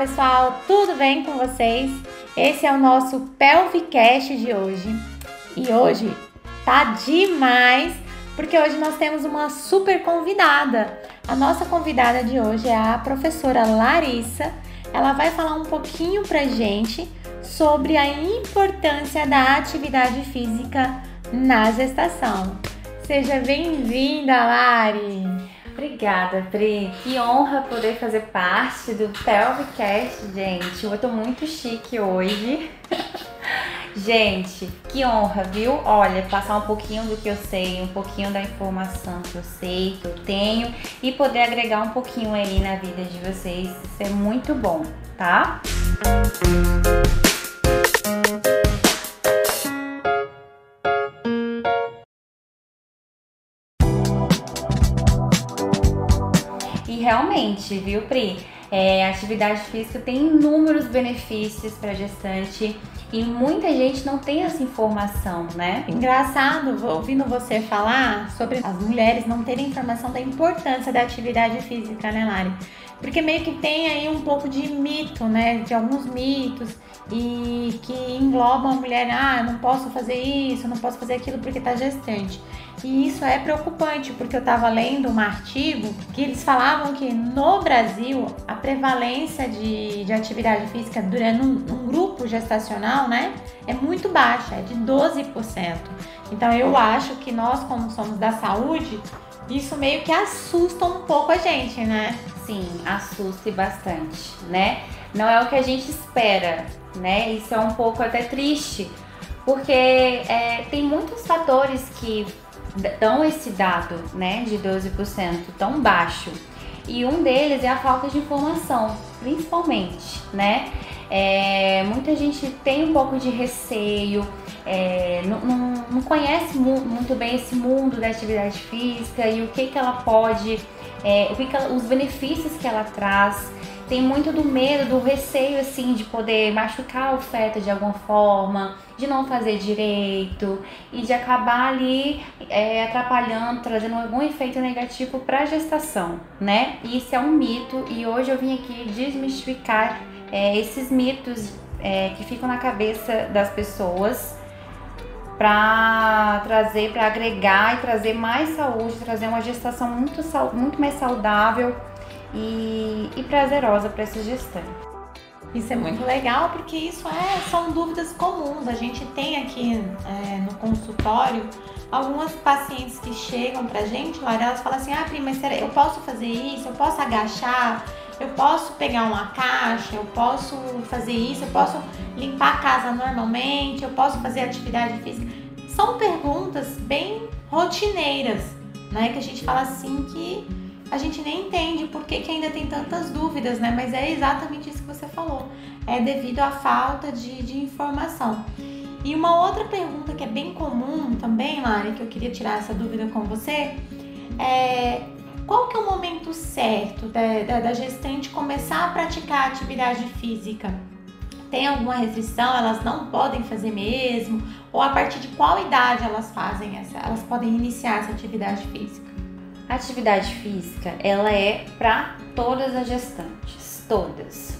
pessoal, tudo bem com vocês? Esse é o nosso Pelvicast de hoje e hoje tá demais porque hoje nós temos uma super convidada. A nossa convidada de hoje é a professora Larissa. Ela vai falar um pouquinho pra gente sobre a importância da atividade física na gestação. Seja bem-vinda, Lari! Obrigada, Pri. Que honra poder fazer parte do Pelvicast, gente. Eu tô muito chique hoje. gente, que honra, viu? Olha, passar um pouquinho do que eu sei, um pouquinho da informação que eu sei, que eu tenho e poder agregar um pouquinho aí na vida de vocês. Isso é muito bom, tá? Música realmente, viu, Pri? É, atividade física tem inúmeros benefícios para gestante e muita gente não tem essa informação, né? Engraçado, ouvindo você falar sobre as mulheres não terem informação da importância da atividade física, né, Lari? Porque meio que tem aí um pouco de mito, né? De alguns mitos e que englobam a mulher, ah, não posso fazer isso, não posso fazer aquilo porque tá gestante. E isso é preocupante, porque eu estava lendo um artigo que eles falavam que no Brasil a prevalência de, de atividade física durante um, um grupo gestacional, né, é muito baixa, é de 12%. Então eu acho que nós, como somos da saúde, isso meio que assusta um pouco a gente, né? Sim, assusta bastante, né? Não é o que a gente espera, né? Isso é um pouco até triste, porque é, tem muitos fatores que dão esse dado, né, de 12% tão baixo. E um deles é a falta de informação, principalmente, né? É, muita gente tem um pouco de receio, é, não, não, não, conhece mu muito bem esse mundo da atividade física e o que, que ela pode, é, o que, que ela, os benefícios que ela traz tem muito do medo, do receio assim de poder machucar o feto de alguma forma, de não fazer direito e de acabar ali é, atrapalhando, trazendo algum efeito negativo para a gestação, né? Isso é um mito e hoje eu vim aqui desmistificar é, esses mitos é, que ficam na cabeça das pessoas para trazer, para agregar e trazer mais saúde, trazer uma gestação muito, muito mais saudável e, e prazerosa para esse gestante. Isso é muito legal porque isso é, são dúvidas comuns. A gente tem aqui é, no consultório algumas pacientes que chegam pra gente, Laura, elas falam assim: ah, prima, eu posso fazer isso? Eu posso agachar? Eu posso pegar uma caixa? Eu posso fazer isso? Eu posso limpar a casa normalmente? Eu posso fazer atividade física? São perguntas bem rotineiras, né? Que a gente fala assim que a gente nem entende por que, que ainda tem tantas dúvidas, né? Mas é exatamente isso que você falou. É devido à falta de, de informação. E uma outra pergunta que é bem comum também, Lari, que eu queria tirar essa dúvida com você, é qual que é o momento certo da, da, da gestante começar a praticar atividade física? Tem alguma restrição? Elas não podem fazer mesmo? Ou a partir de qual idade elas fazem essa? Elas podem iniciar essa atividade física? A atividade física, ela é para todas as gestantes, todas.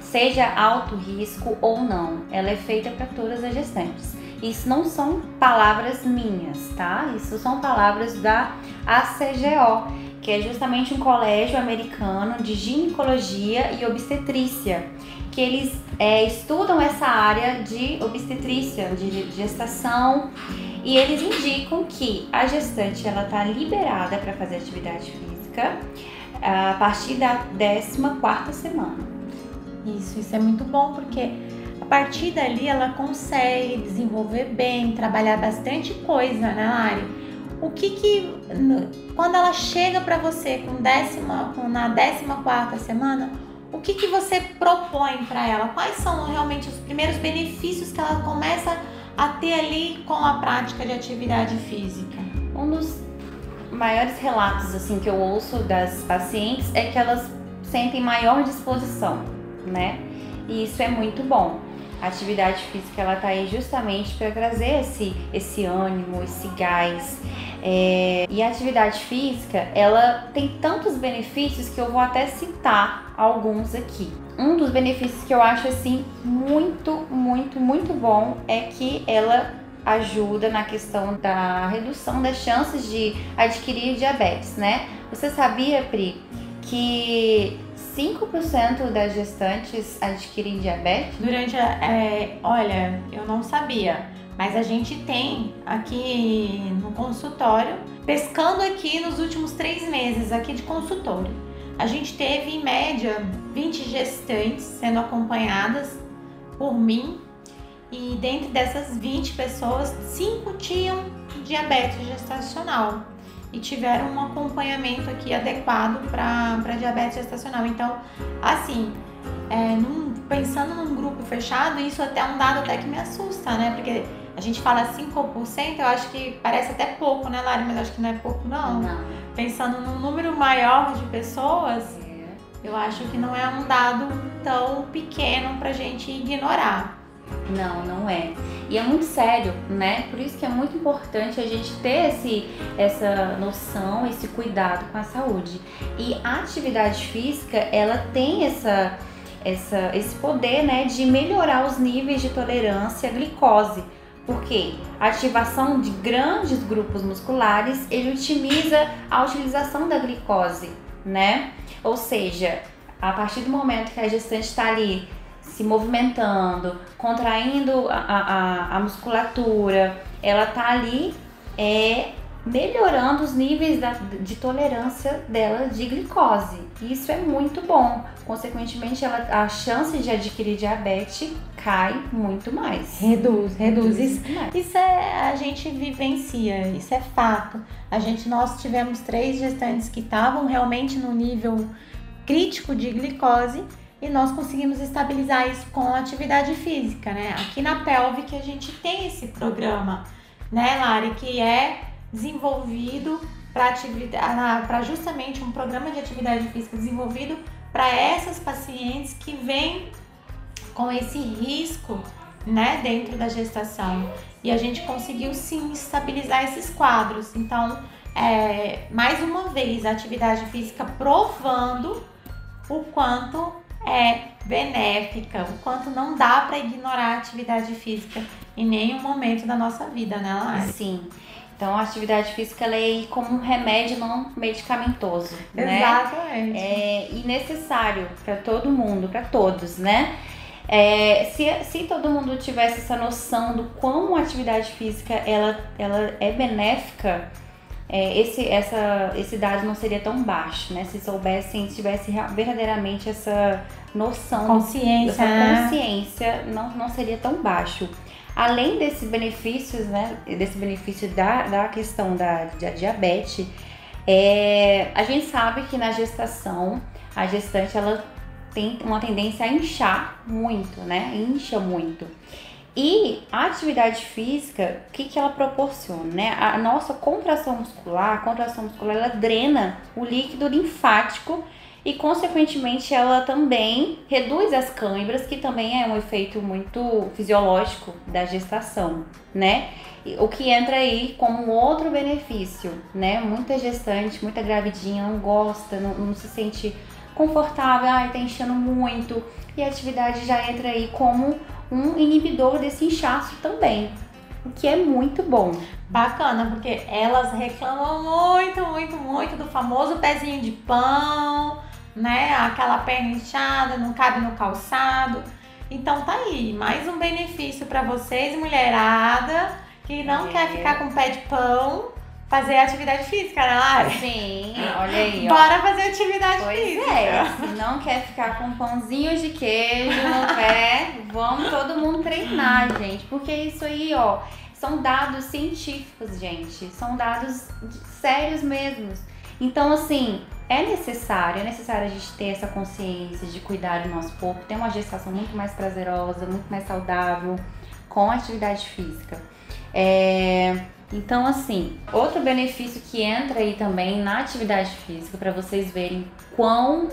Seja alto risco ou não, ela é feita para todas as gestantes. Isso não são palavras minhas, tá? Isso são palavras da ACGO, que é justamente um colégio americano de ginecologia e obstetrícia, que eles é, estudam essa área de obstetrícia, de gestação e eles indicam que a gestante ela está liberada para fazer atividade física a partir da 14 semana. Isso, isso é muito bom porque a partir dali ela consegue desenvolver bem, trabalhar bastante coisa, né, Lari? O que que quando ela chega para você com décima, na 14 semana, o que que você propõe para ela? Quais são realmente os primeiros benefícios que ela começa a a ter ali com a prática de atividade física? Um dos maiores relatos assim que eu ouço das pacientes é que elas sentem maior disposição, né? E isso é muito bom. A atividade física ela tá aí justamente para trazer esse, esse ânimo, esse gás. É... E a atividade física ela tem tantos benefícios que eu vou até citar alguns aqui. Um dos benefícios que eu acho assim muito, muito, muito bom é que ela ajuda na questão da redução das chances de adquirir diabetes, né? Você sabia, Pri, que 5% das gestantes adquirem diabetes? Durante a. É, olha, eu não sabia, mas a gente tem aqui no consultório, pescando aqui nos últimos três meses aqui de consultório, a gente teve em média 20 gestantes sendo acompanhadas por mim e dentro dessas 20 pessoas, 5 tinham diabetes gestacional e tiveram um acompanhamento aqui adequado para diabetes gestacional. Então, assim, é, num, pensando num grupo fechado, isso até é um dado até que me assusta, né? Porque a gente fala 5%, eu acho que parece até pouco, né, Lari? Mas acho que não é pouco, não. Não. Pensando num número maior de pessoas, eu acho que não é um dado tão pequeno para gente ignorar. Não, não é. E é muito sério, né? Por isso que é muito importante a gente ter esse, essa noção, esse cuidado com a saúde. E a atividade física, ela tem essa, essa, esse poder, né, de melhorar os níveis de tolerância à glicose. Porque a ativação de grandes grupos musculares, ele otimiza a utilização da glicose, né? Ou seja, a partir do momento que a gestante está ali se movimentando, contraindo a, a, a musculatura, ela tá ali é, melhorando os níveis da, de tolerância dela de glicose. Isso é muito bom. Consequentemente, ela, a chance de adquirir diabetes cai muito mais. Reduz, reduz. Isso, isso é a gente vivencia, isso é fato. A gente nós tivemos três gestantes que estavam realmente no nível crítico de glicose e nós conseguimos estabilizar isso com atividade física, né? Aqui na Pelve que a gente tem esse programa, né, Lari, que é desenvolvido para justamente um programa de atividade física desenvolvido para essas pacientes que vêm com esse risco, né, dentro da gestação. E a gente conseguiu sim estabilizar esses quadros. Então, é, mais uma vez, a atividade física provando o quanto é benéfica, o quanto não dá para ignorar a atividade física em nenhum momento da nossa vida, né, Lari? Sim. Então, a atividade física ela é como um remédio não medicamentoso, né? Exatamente. É, e necessário para todo mundo, para todos, né? É, se, se todo mundo tivesse essa noção do como a atividade física ela, ela é benéfica, é, esse, essa, esse dado não seria tão baixo, né? Se soubessem, se tivesse verdadeiramente essa noção, consciência, essa né? consciência, não, não seria tão baixo. Além desses benefícios, né? Desse benefício da, da questão da, da diabetes, é, a gente sabe que na gestação, a gestante ela tem uma tendência a inchar muito, né? Incha muito. E a atividade física, o que, que ela proporciona? Né? A nossa contração muscular, a contração muscular, ela drena o líquido linfático e, consequentemente, ela também reduz as câimbras, que também é um efeito muito fisiológico da gestação, né? O que entra aí como outro benefício, né? Muita gestante, muita gravidinha não gosta, não, não se sente confortável, ai, tá enchendo muito. E a atividade já entra aí como um inibidor desse inchaço também, o que é muito bom. Bacana, porque elas reclamam muito, muito, muito do famoso pezinho de pão, né? Aquela perna inchada, não cabe no calçado. Então tá aí, mais um benefício para vocês, mulherada, que não é. quer ficar com pé de pão fazer atividade física, né, Lara? Sim, olha aí. Ó. Bora fazer atividade pois física. É, se não quer ficar com pãozinho de queijo no pé, vamos todo mundo treinar, gente. Porque isso aí, ó, são dados científicos, gente. São dados sérios mesmos. Então, assim, é necessário, é necessário a gente ter essa consciência de cuidar do nosso corpo, ter uma gestação muito mais prazerosa, muito mais saudável com atividade física. É, então, assim, outro benefício que entra aí também na atividade física, para vocês verem quão,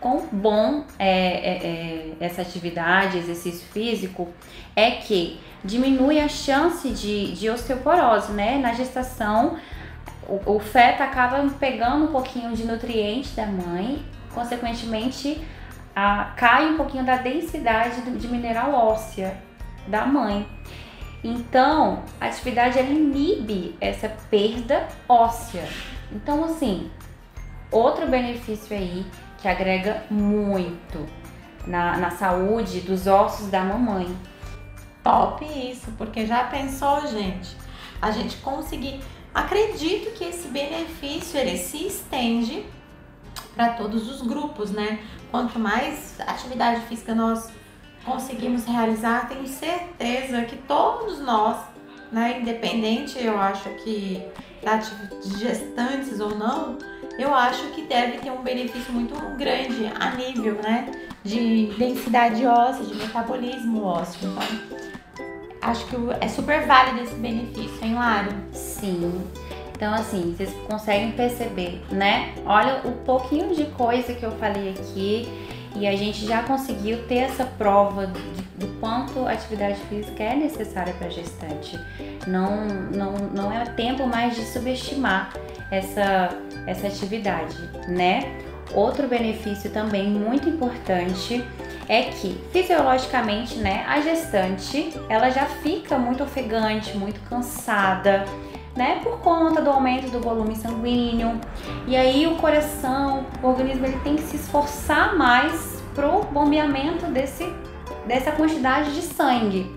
quão bom é, é, é, essa atividade, exercício físico, é que diminui a chance de, de osteoporose, né? Na gestação, o, feto acaba pegando um pouquinho de nutrientes da mãe, consequentemente, a, cai um pouquinho da densidade de mineral óssea da mãe. Então, a atividade ela inibe essa perda óssea. Então, assim, outro benefício aí que agrega muito na, na saúde dos ossos da mamãe. Top isso, porque já pensou, gente? A gente conseguir. Acredito que esse benefício ele se estende para todos os grupos, né? Quanto mais atividade física nós conseguimos realizar, tenho certeza que todos nós, né, independente, eu acho que de gestantes ou não, eu acho que deve ter um benefício muito grande a nível, né, de densidade óssea, de metabolismo ósseo. Então, acho que é super válido esse benefício, hein, Lara? Sim. Então, assim, vocês conseguem perceber, né? Olha o pouquinho de coisa que eu falei aqui e a gente já conseguiu ter essa prova de, do quanto a atividade física é necessária para gestante. Não, não, não é tempo mais de subestimar essa, essa atividade, né? Outro benefício também muito importante é que fisiologicamente, né, a gestante, ela já fica muito ofegante, muito cansada, né, por conta do aumento do volume sanguíneo. E aí o coração, o organismo ele tem que se esforçar mais pro bombeamento desse dessa quantidade de sangue,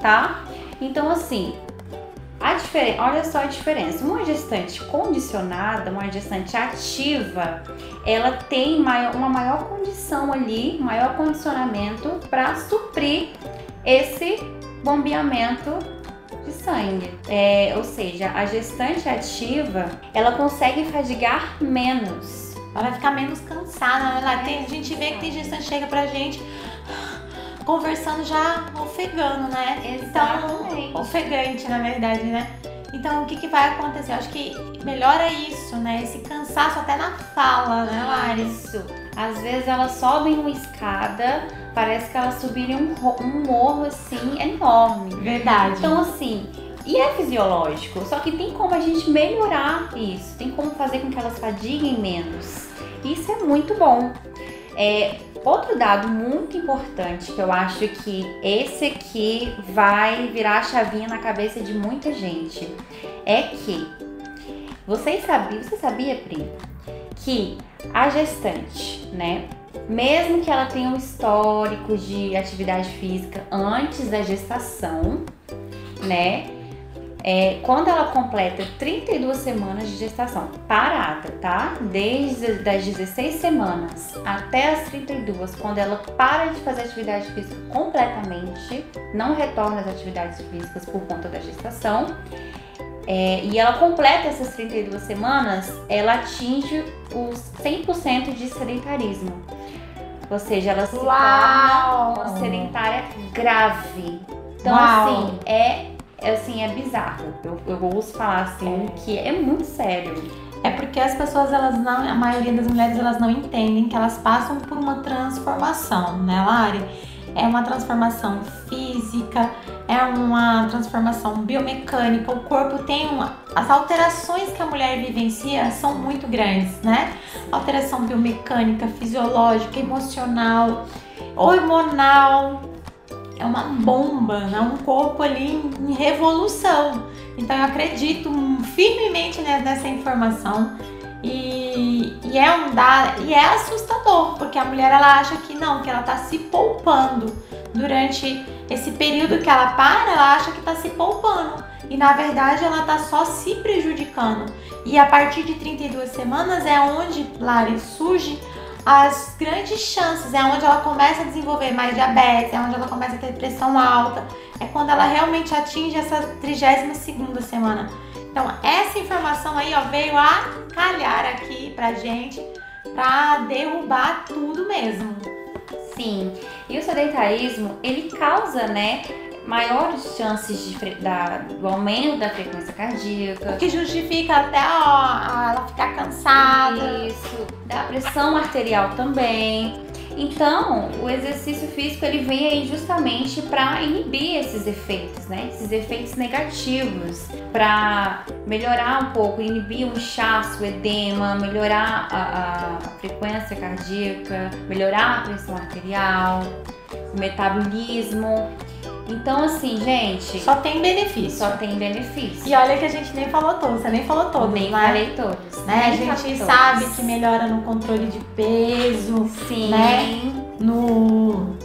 tá? Então assim, a diferença, olha só a diferença. Uma gestante condicionada, uma gestante ativa, ela tem maior, uma maior condição ali, maior condicionamento para suprir esse bombeamento de sangue. É, ou seja, a gestante ativa, ela consegue fadigar menos. Ela vai ficar menos cansada. Ela tem, a gente vê que tem gestante chega pra gente conversando já ofegando, né? Exatamente. Então, ofegante, na verdade, né? Então, o que, que vai acontecer? Eu acho que melhora isso, né? Esse cansaço até na fala, né, Lari? Isso. Às vezes elas sobem uma escada, parece que elas subirem um, um morro assim enorme. Verdade. Então, assim, e é fisiológico, só que tem como a gente melhorar isso, tem como fazer com que elas fadiguem menos. Isso é muito bom. É, outro dado muito importante que eu acho que esse aqui vai virar a chavinha na cabeça de muita gente é que vocês sabiam, você sabia, Pri, que a gestante, né, mesmo que ela tenha um histórico de atividade física antes da gestação, né, é, quando ela completa 32 semanas de gestação parada, tá? Desde das 16 semanas até as 32, quando ela para de fazer atividade física completamente, não retorna às atividades físicas por conta da gestação, é, e ela completa essas 32 semanas, ela atinge os 100% de sedentarismo. Ou seja, ela se Uau! torna uma sedentária grave. Então, Uau! assim, é é, assim, é bizarro. Eu, eu ouço falar assim que é muito sério. É porque as pessoas, elas não, a maioria das mulheres, elas não entendem que elas passam por uma transformação, né, Lari? É uma transformação física, é uma transformação biomecânica. O corpo tem uma. As alterações que a mulher vivencia são muito grandes, né? Alteração biomecânica, fisiológica, emocional, hormonal, é uma bomba, né? um corpo ali em revolução. Então eu acredito firmemente nessa informação e, e, é um dado, e é assustador, porque a mulher ela acha que não, que ela está se poupando durante esse período que ela para, ela acha que está se poupando. E na verdade ela está só se prejudicando. E a partir de 32 semanas é onde, Lari, surge as grandes chances, é onde ela começa a desenvolver mais diabetes, é onde ela começa a ter pressão alta, é quando ela realmente atinge essa 32 semana. Então, essa informação aí ó, veio a calhar aqui pra gente, pra derrubar tudo mesmo. Sim, e o sedentarismo, ele causa, né, maiores chances de, da, do aumento da frequência cardíaca. O que justifica até ó, ela ficar cansada. Isso, da pressão arterial também. Então, o exercício físico ele vem aí justamente para inibir esses efeitos, né? Esses efeitos negativos, para melhorar um pouco, inibir o inchaço, o edema, melhorar a, a frequência cardíaca, melhorar a pressão arterial, o metabolismo. Então, assim, gente. Só tem benefício. Só tem benefício. E olha que a gente nem falou todos, você nem falou todos, Nem né? falei todos. Né? A gente sabe todos. que melhora no controle de peso, Sim. né? no.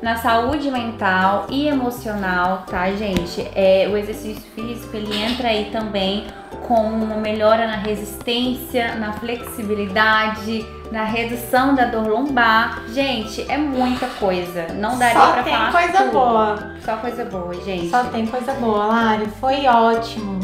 Na saúde mental e emocional, tá, gente? É, o exercício físico ele entra aí também com uma melhora na resistência, na flexibilidade, na redução da dor lombar. Gente, é muita coisa. Não daria Só pra tem falar coisa tudo. boa. Só coisa boa, gente. Só tem coisa boa, Lari. Foi ótimo.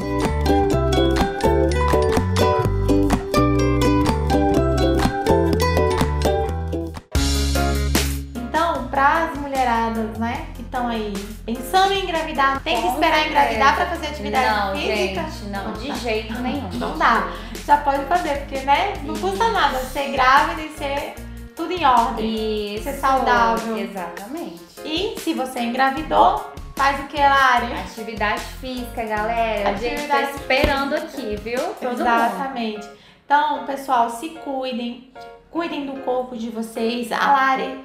Então, para as mulheradas, né, que estão aí pensando em engravidar, tem que esperar engravidar para fazer atividade não, física? gente, não, de tá. jeito nenhum. Não dá. Já pode fazer, porque, né, não custa nada ser grávida e ser tudo em ordem. Isso. Ser saudável. Exatamente. E se você engravidou, faz o que, Lari? Atividade física, galera. A gente tá Atividade esperando aqui, viu? Todo mundo. Exatamente. Então, pessoal, se cuidem, cuidem do corpo de vocês. A Lari,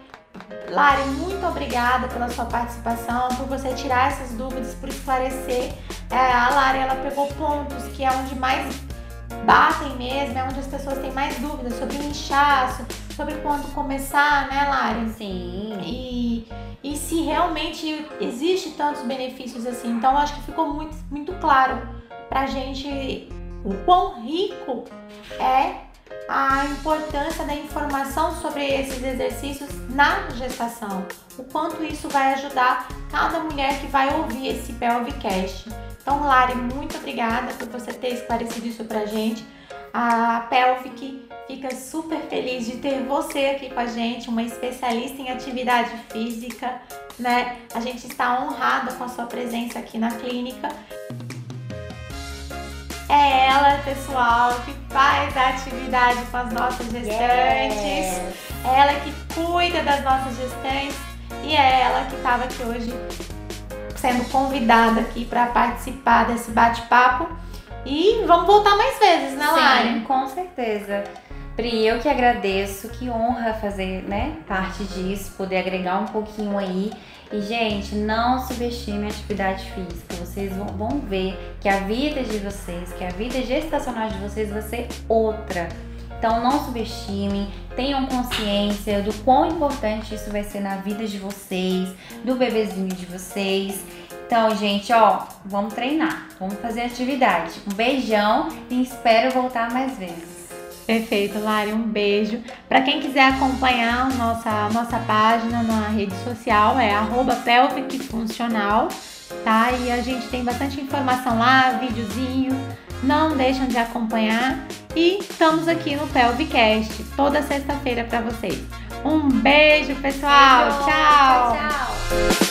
Lari, muito obrigada pela sua participação, por você tirar essas dúvidas, por esclarecer. É, a Lari, ela pegou pontos que é onde mais batem mesmo, é onde as pessoas têm mais dúvidas sobre o inchaço, sobre quando começar, né, Lari? Sim. E, e se realmente existe tantos benefícios assim. Então, acho que ficou muito, muito claro pra gente o quão rico é a importância da informação sobre esses exercícios na gestação. O quanto isso vai ajudar cada mulher que vai ouvir esse Pelvicast. Então, Lari, muito obrigada por você ter esclarecido isso pra gente. A Pelvic fica super feliz de ter você aqui com a gente, uma especialista em atividade física, né? A gente está honrada com a sua presença aqui na clínica. É ela, pessoal, que faz a atividade com as nossas gestantes. É ela que cuida das nossas gestantes e é ela que estava aqui hoje sendo convidada aqui para participar desse bate-papo. E vamos voltar mais vezes, né, Lari? Sim, com certeza. Pri, eu que agradeço, que honra fazer, né, parte disso, poder agregar um pouquinho aí. E, gente, não subestime a atividade física. Vocês vão, vão ver que a vida de vocês, que a vida gestacional de vocês vai ser outra. Então, não subestimem, tenham consciência do quão importante isso vai ser na vida de vocês, do bebezinho de vocês. Então, gente, ó, vamos treinar, vamos fazer atividade. Um beijão e espero voltar mais vezes. Perfeito, Lari, um beijo. Para quem quiser acompanhar nossa, nossa página na rede social, é pelvicfuncional, tá? E a gente tem bastante informação lá, videozinho, não deixam de acompanhar e estamos aqui no Pelvicast toda sexta-feira para vocês. Um beijo, pessoal. Beijo. Tchau. tchau. tchau.